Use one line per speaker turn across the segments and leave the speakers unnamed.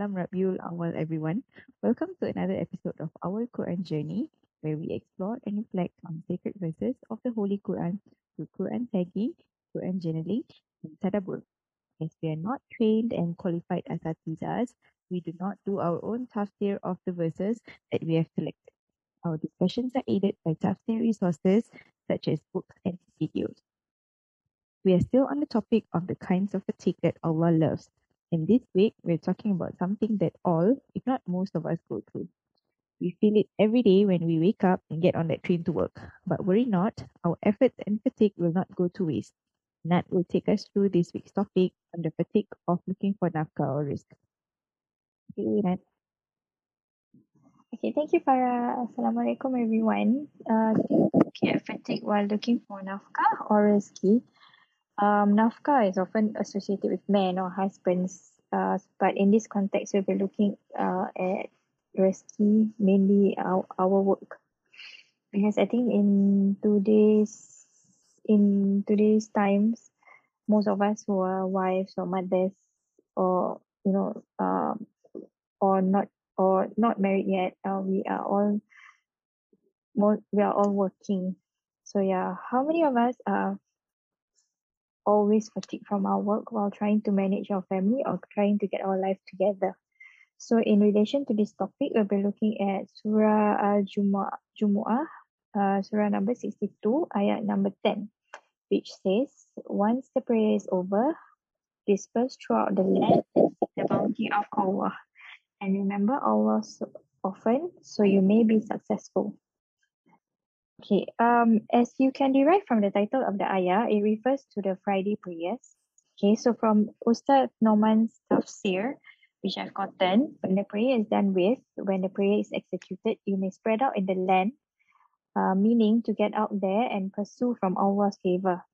Salam Rabiul Awal everyone. Welcome to another episode of our Quran Journey where we explore and reflect on sacred verses of the Holy Quran through Quran tagging, Quran journaling, and tadabbur. As we are not trained and qualified as atizas, we do not do our own tafsir of the verses that we have selected. Our discussions are aided by tafsir resources such as books and videos. We are still on the topic of the kinds of fatigue that Allah loves. And this week, we're talking about something that all, if not most of us, go through. We feel it every day when we wake up and get on that train to work. But worry not, our efforts and fatigue will not go to waste. Nat will take us through this week's topic on the fatigue of looking for nafkah or rizki. Okay, Nat.
Okay, thank you, Farah. Assalamualaikum, everyone. Uh, looking at fatigue while looking for nafkah or rizki. Um, nafkah is often associated with men or husbands, uh, but in this context, we'll be looking uh, at rizki, mainly our, our work. Because I think in today's in today's times, most of us who are wives or mothers or you know um or not or not married yet, uh, we are all more we are all working. So yeah, how many of us are always fatigued from our work while trying to manage our family or trying to get our life together? So in relation to this topic, we'll be looking at Surah Al-Jumu'ah, Jumu'ah, uh, Surah number 62, ayat number 10, which says, Once the prayer is over, disperse throughout the land the bounty of Allah. And remember Allah so often, so you may be successful. Okay, um, as you can derive from the title of the ayah, it refers to the Friday prayers. Okay, so from Ustad Nouman's tafsir, which I've gotten, when the prayer is done with, when the prayer is executed, you may spread out in the land, uh, meaning to get out there and pursue from Allah's favor,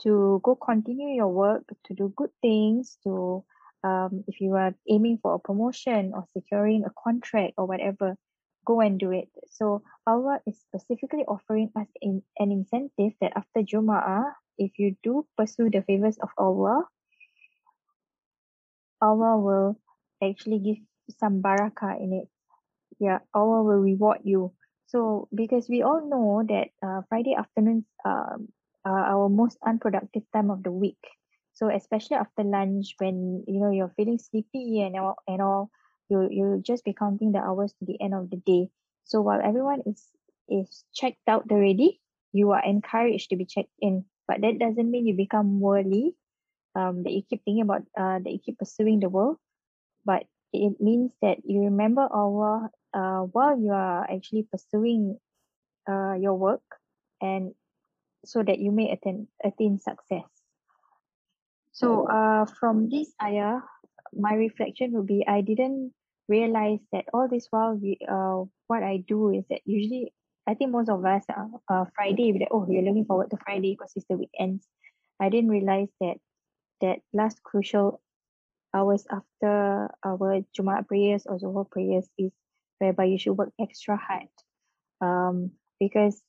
to go continue your work, to do good things, to um, if you are aiming for a promotion or securing a contract or whatever, go and do it. So Allah is specifically offering us in, an incentive that after Jum'ah, if you do pursue the favors of Allah, Allah will actually give some barakah in it. Yeah, Allah will reward you. So because we all know that uh, Friday afternoons um, are our most unproductive time of the week. So especially after lunch when you know you're feeling sleepy and all and all, you you'll just be counting the hours to the end of the day. So while everyone is is checked out already, you are encouraged to be checked in. But that doesn't mean you become worldly, um, that you keep thinking about uh that you keep pursuing the world. But it means that you remember Allah uh while you are actually pursuing uh your work and so that you may attain attain success. So uh from this ayah, my reflection would be I didn't realize that all this while we uh what I do is that usually I think most of us uh, uh Friday we like oh we're looking forward to Friday because it's the weekends. I didn't realize that that last crucial hours after our Jumaat prayers or Zohor prayers is whereby you should work extra hard. Um because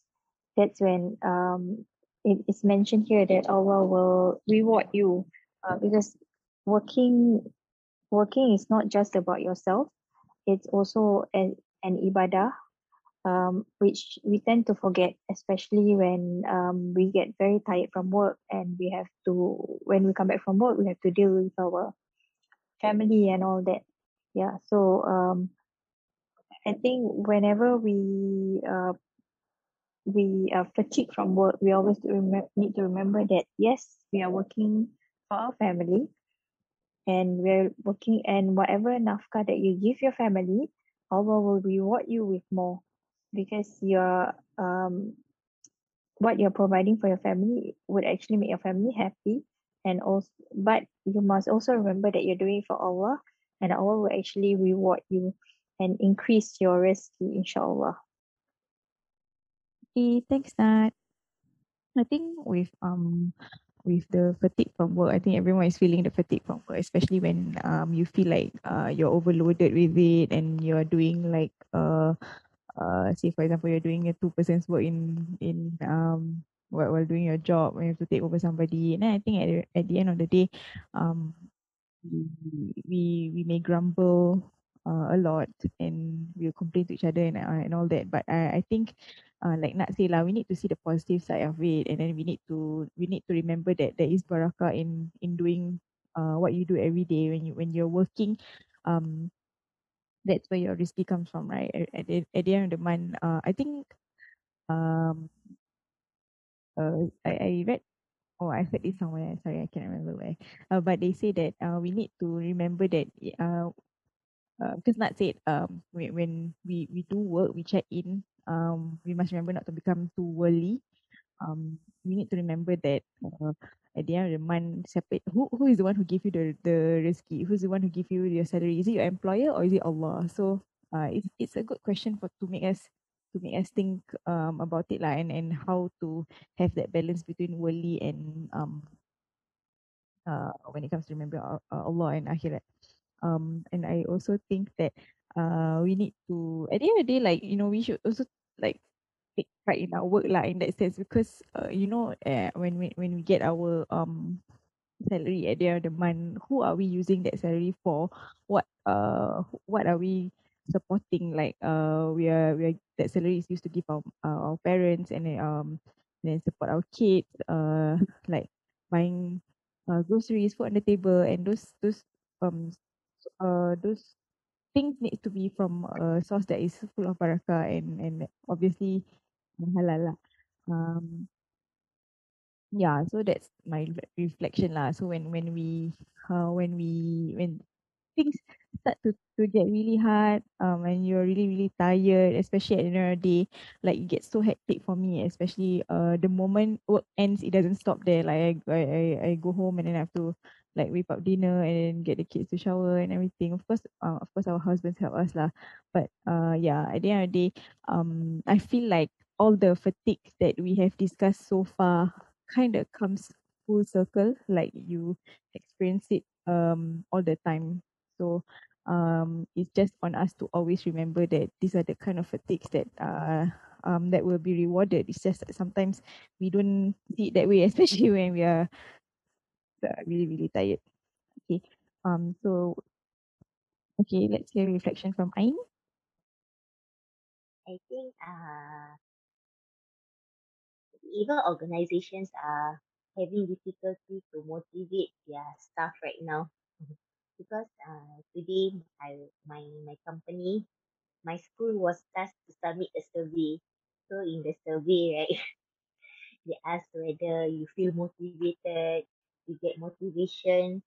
that's when um it is mentioned here that Allah will reward you uh, because working working is not just about yourself it's also an, an ibadah um, which we tend to forget especially when um, we get very tired from work and we have to when we come back from work we have to deal with our family and all that. Yeah so um, I think whenever we uh, we are fatigued from work, we always rem- need to remember that yes, we are working for our family and we're working and whatever nafkah that you give your family, Allah will reward you with more because you're um what you're providing for your family would actually make your family happy and also but you must also remember that you're doing it for Allah and Allah will actually reward you and increase your rizki inshallah.
Okay, thanks, Nat. I think with um with the fatigue from work, I think everyone is feeling the fatigue from work, especially when um you feel like uh you're overloaded with it and you're doing like uh uh say for example you're doing a two person's work in in um while, while doing your job and you have to take over somebody and I think at the, at the end of the day um we we, we may grumble uh, a lot and we'll complain to each other and uh, and all that. But I I think uh, like Nat say lah, we need to see the positive side of it, and then we need to we need to remember that there is barakah in in doing uh what you do every day when you when you're working. Um, that's where your rizki comes from, right? At, the, at the end of the month, uh, I think um uh I, I read Oh, I heard it somewhere. Sorry, I can't remember where. Uh, but they say that uh, we need to remember that uh, uh, because Nat said um, when, when we, we do work, we check in, um, we must remember not to become too worldly. Um, we need to remember that uh, at the end of the month, separate who who is the one who give you the the rezeki? Who's the one who give you your salary? Is it your employer or is it Allah? So uh, it's it's a good question for to make us to make us think um about it lah and and how to have that balance between worldly and um uh when it comes to remember uh, Allah and akhirat um and i also think that uh we need to at the end of the day like you know we should also like take pride in our work lah in that sense because uh, you know uh, when we when we get our um salary at the end of the month who are we using that salary for? What uh what are we supporting? Like uh we are we are that salary is used to give our uh, our parents and then um then support our kids uh like buying uh, groceries food on the table and those those um uh those things need to be from a source that is full of barakah and and obviously halal lah. Um yeah, so that's my reflection lah. So when when we uh, when we when things start to, to get really hard um and you're really really tired especially at the end of the day like it gets so hectic for me especially uh the moment work ends it doesn't stop there like I I I, I go home and then I have to like whip up dinner and get the kids to shower and everything. Of course uh, of course our husbands help us lah. But uh yeah at the end of the day um I feel like all the fatigue that we have discussed so far kind of comes full circle like you experience it um all the time. So um, it's just on us to always remember that these are the kind of fatigues that uh, um, that will be rewarded. It's just that sometimes we don't see it that way, especially when we are uh, really really tired. Okay. Um. So okay, let's hear reflection from Ain.
I think uh, even organizations are having difficulty to motivate their staff right now because uh, today I my my company my school was tasked to submit a survey. So in the survey, right, they asked whether you feel motivated, you get motivation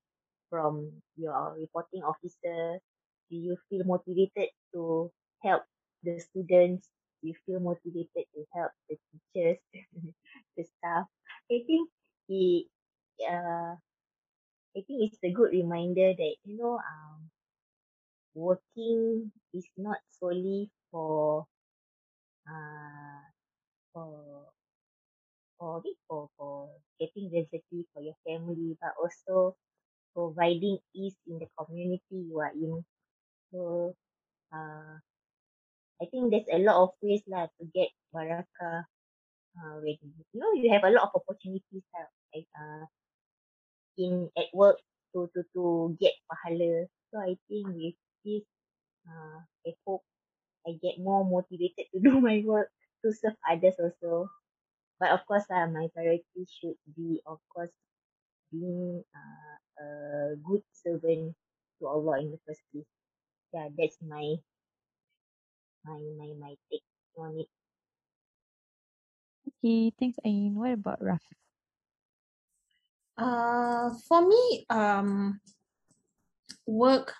from your reporting officer, do you feel motivated to help the students, do you feel motivated to help the teachers, the staff. I think it uh I think it's a good reminder that you know um working is not solely for getting rezeki for your family but also providing ease in the community you are in. So uh I think there's a lot of ways lah to get barakah uh when you know you have a lot of opportunities lah uh in at work to to to get pahala. So I think with this uh I hope I get more motivated to do my work to serve others also. But of course lah, my priority should be of course being uh, a good servant to Allah in the first place. Yeah, that's my my my my take on it.
Okay, thanks Ain. What about Raf?
Uh, for me, um, work,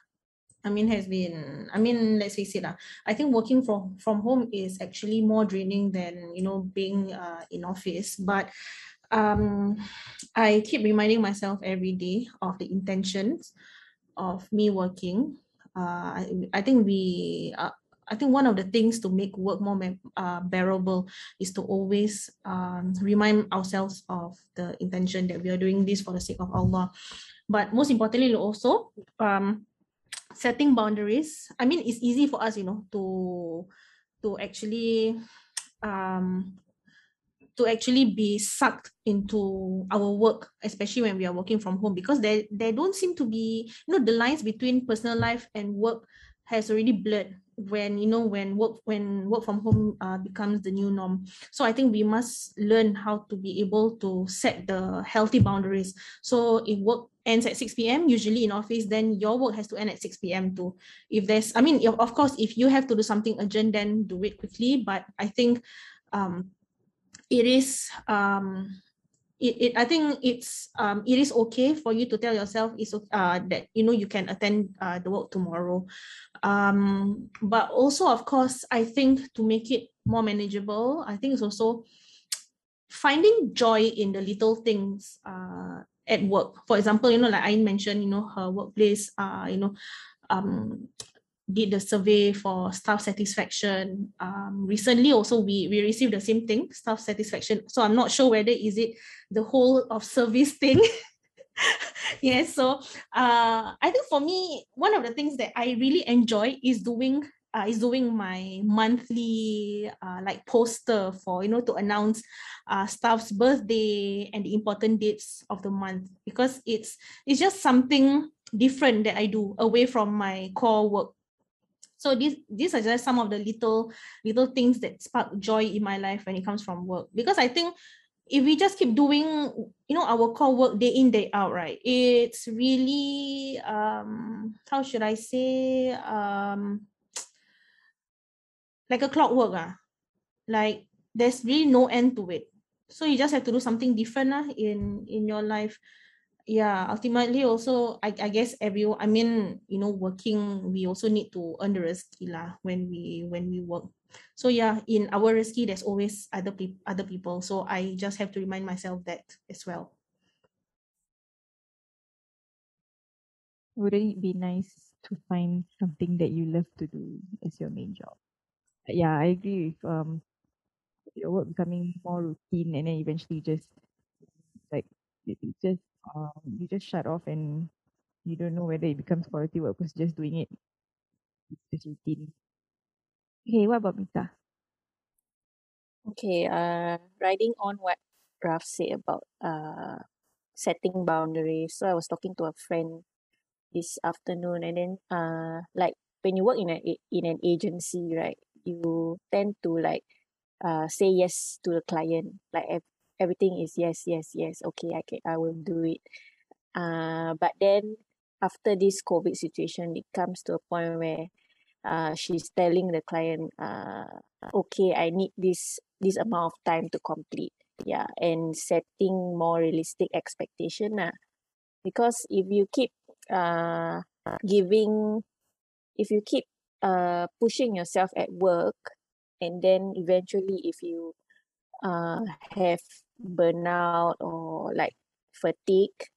I mean, has been, I mean, let's face it, uh, I think working from, from home is actually more draining than, you know, being uh, in office. But um, I keep reminding myself every day of the intentions of me working. Uh, I, I think we, uh, I think one of the things to make work more uh, bearable is to always um, remind ourselves of the intention that we are doing this for the sake of Allah. But most importantly, also um, setting boundaries. I mean, it's easy for us, you know, to to actually um, to actually be sucked into our work, especially when we are working from home, because there there don't seem to be you know the lines between personal life and work has already blurred when you know when work when work from home uh, becomes the new norm. So i think we must learn how to be able to set the healthy boundaries. So if work ends at 6 p.m usually in office then your work has to end at 6 p.m too. If there's i mean of course if you have to do something urgent then do it quickly. But i think um it is um it, it I think it's um it is okay for you to tell yourself is uh that you know you can attend uh, the work tomorrow. Um but also of course I think to make it more manageable I think it's also finding joy in the little things uh at work. For example you know like I mentioned you know her workplace uh you know um did the survey for staff satisfaction. Um, recently also we, we received the same thing, staff satisfaction. So I'm not sure whether is it the whole of service thing. yes, so uh, I think for me, one of the things that I really enjoy is doing uh, is doing my monthly uh, like poster for you know to announce uh, staff's birthday and the important dates of the month because it's it's just something different that I do away from my core work so these these are just some of the little little things that spark joy in my life when it comes from work. Because i think if we just keep doing you know our core work day in day out right it's really um how should i say um like a clockwork ah. Like there's really no end to it. So you just have to do something different ah in in your life yeah ultimately also I, I guess everyone i mean you know working we also need to earn the rezeki lah when we when we work. So yeah in our rezeki there's always other people other people. So i just have to remind myself that as well.
Wouldn't it be nice to find something that you love to do as your main job? Yeah i agree with um your work becoming more routine and then eventually just like it, it just um, you just shut off and you don't know whether it becomes quality work because just doing it it's just routine. Okay, what about Mita?
Okay, uh, riding on what Raf said about uh, setting boundaries. So I was talking to a friend this afternoon, and then uh, like when you work in a in an agency, right, you tend to like uh say yes to the client, like everything is yes yes yes. Okay I can I will do it. Uh but then after this COVID situation it comes to a point where uh she's telling the client uh okay I need this this amount of time to complete. Yeah and setting more realistic expectation lah. Because if you keep uh giving if you keep uh pushing yourself at work and then eventually if you uh have burnout or like fatigue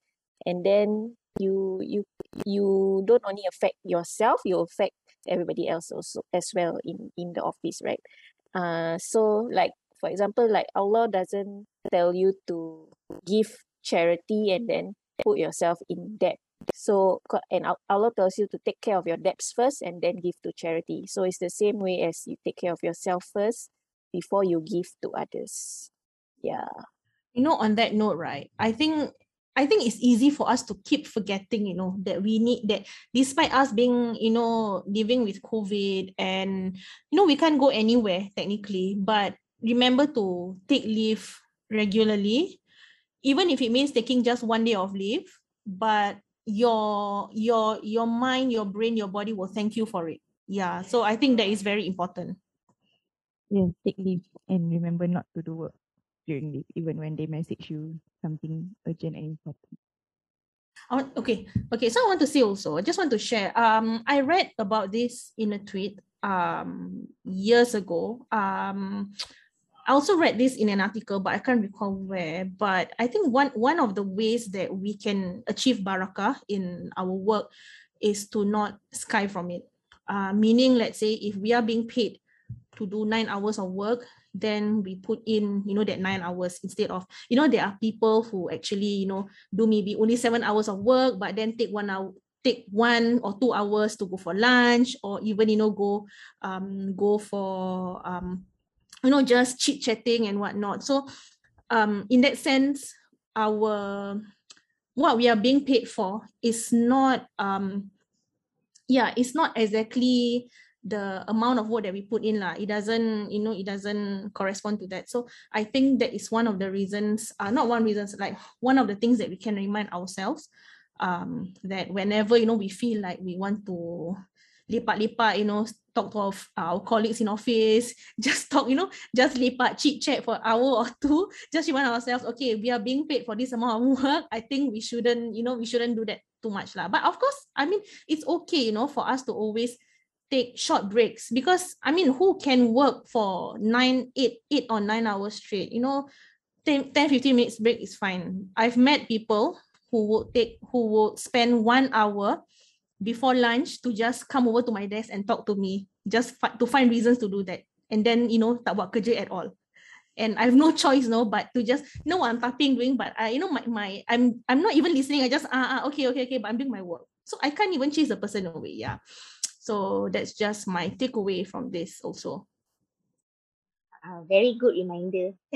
and then you you you don't only affect yourself you affect everybody else also as well in in the office right? Uh so like for example like Allah doesn't tell you to give charity and then put yourself in debt. So and Allah tells you to take care of your debts first and then give to charity. So it's the same way as you take care of yourself first before you give to others yeah
you know on that note right i think I think it's easy for us to keep forgetting, you know, that we need that despite us being, you know, living with COVID and, you know, we can't go anywhere technically, but remember to take leave regularly, even if it means taking just one day of leave, but your, your, your mind, your brain, your body will thank you for it. Yeah. So I think that is very important.
Yeah, take leave and remember not to do work during even when they message you something urgent and important.
Want, okay, okay. So I want to say also, I just want to share. Um, I read about this in a tweet um years ago. Um, I also read this in an article, but I can't recall where. But I think one one of the ways that we can achieve barakah in our work is to not sky from it. Uh, meaning, let's say if we are being paid to do nine hours of work, then we put in you know that nine hours instead of you know there are people who actually you know do maybe only seven hours of work but then take one hour take one or two hours to go for lunch or even you know go um go for um you know, just chit chatting and whatnot. So, um, in that sense, our what we are being paid for is not um yeah it's not exactly the amount of work that we put in lah. It doesn't you know it doesn't correspond to that. So i think that is one of the reasons uh, not one reasons like one of the things that we can remind ourselves um that whenever you know we feel like we want to lepak-lepak you know talk to our, our colleagues in office just talk you know just lepak chit chat for hour or two just remind ourselves okay we are being paid for this amount of work. I think we shouldn't you know we shouldn't do that too much lah. But of course i mean it's okay you know for us to always take short breaks. Because i mean who can work for nine eight eight or nine hours straight? You know 10, 10 15 minutes break is fine. I've met people who would take who would spend one hour before lunch to just come over to my desk and talk to me just fi- to find reasons to do that. And then you know tak buat kerja at all. And I have no choice no but to just know I'm typing doing but I you know my, my I'm I'm not even listening. I just ah, ah okay okay okay but I'm doing my work. So I can't even chase the person away yeah so that's just my takeaway from this also
uh, very good reminder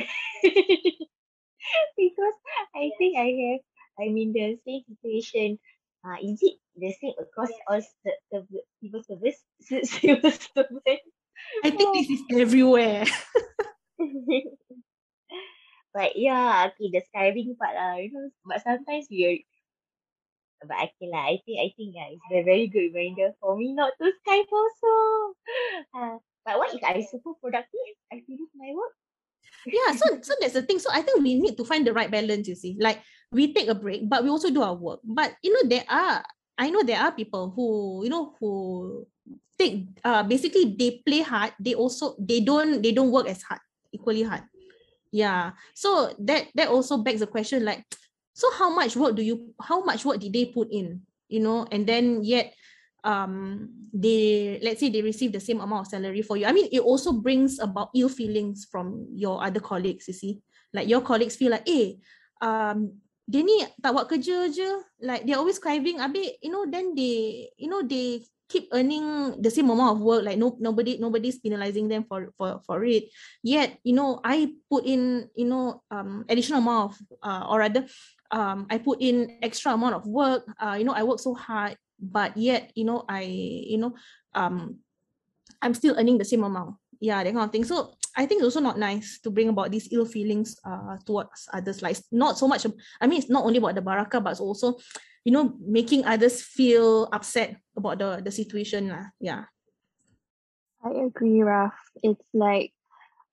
because I think I have I'm in the same situation. Uh, is it the same across all the, the civil service civil servant?
I think this is everywhere
but yeah, okay, the skiving part lah, you know. But sometimes we are, but okay lah. I think I think yeah, it's a very good reminder for me not to skive also. Uh, but what if I super productive? I finish my work.
yeah so so that's the thing so i think we need to find the right balance you see like we take a break but we also do our work but you know there are i know there are people who you know who take uh basically they play hard they also they don't they don't work as hard equally hard yeah so that that also begs the question like so how much work do you how much work did they put in you know? And then yet um they let's say they receive the same amount of salary for you. I mean it also brings about ill feelings from your other colleagues you see? Like your colleagues feel like eh um dia ni tak buat kerja je. Like they're always craving habis you know then they you know they keep earning the same amount of work like no nobody nobody's penalizing them for for for it. Yet you know i put in you know um additional amount of uh, or rather um i put in extra amount of work. Uh you know i work so hard but yet you know i you know um i'm still earning the same amount. Yeah that kind of thing. So i think it's also not nice to bring about these ill feelings uh towards others. Like not so much i mean it's not only about the baraka but also you know making others feel upset about the the situation lah. yeah
I agree, Raf. It's like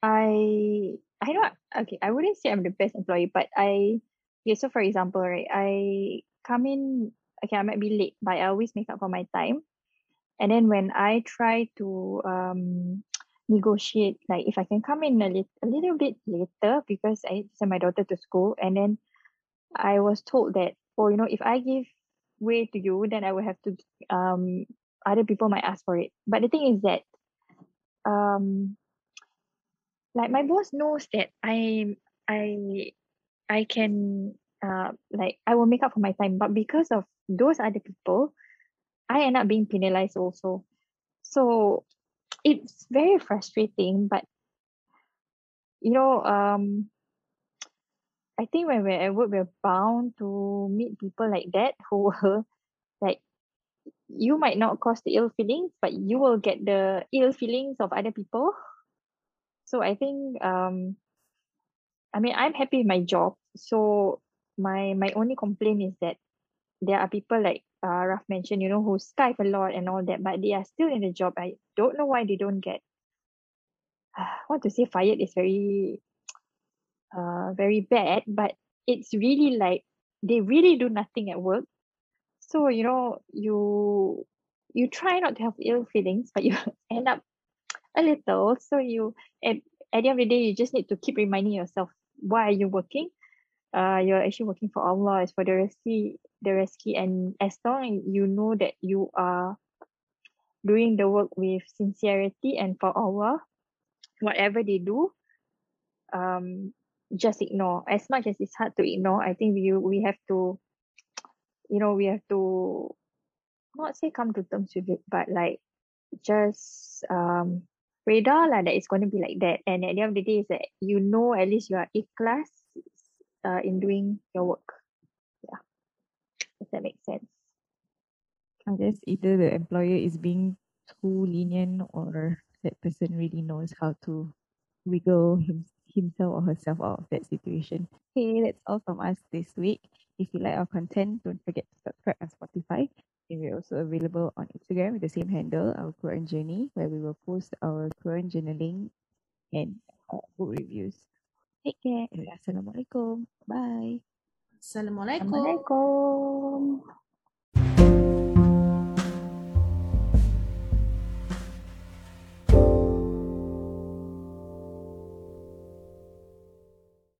I I not okay. I wouldn't say I'm the best employee, but I yeah. So for example, right, I come in. Okay, I might be late, but I always make up for my time. And then when I try to um negotiate, like if I can come in a, lit- a little bit later because I send my daughter to school, and then I was told that oh, you know, if I give way to you, then I will have to um other people might ask for it. But the thing is that um like my boss knows that I I I can uh like I will make up for my time, but because of those other people, I end up being penalized also. So it's very frustrating, but you know, um I think when we're at work we're bound to meet people like that who will like you might not cause the ill feelings, but you will get the ill feelings of other people. So I think um I mean I'm happy with my job. So my my only complaint is that there are people like uh Raf mentioned, you know, who skive a lot and all that, but they are still in the job. I don't know why they don't get want to say fired is very uh very bad, but it's really like they really do nothing at work. So, you know, you you try not to have ill feelings, but you end up a little. So you at, at the end of the day, you just need to keep reminding yourself why are you working? Uh, you're actually working for Allah, it's for the rezeki, the rezeki, and as long as you know that you are doing the work with sincerity and for Allah, whatever they do, um, just ignore. As much as it's hard to ignore, I think we we have to, you know, we have to not say come to terms with it, but like just um redha lah that it's going to be like that. And at the end of the day, is that you know at least you are ikhlas uh, in doing your work. Yeah. Does that make sense?
I guess either the employer is being too lenient or that person really knows how to wiggle himself or herself out of that situation. Okay, that's all from us this week. If you like our content, don't forget to subscribe on Spotify. And we're also available on Instagram with the same handle, our Quran Journey, where we will post our Quran journaling and uh, book reviews. Take care. and Assalamualaikum. Bye.
Assalamualaikum.
Assalamualaikum.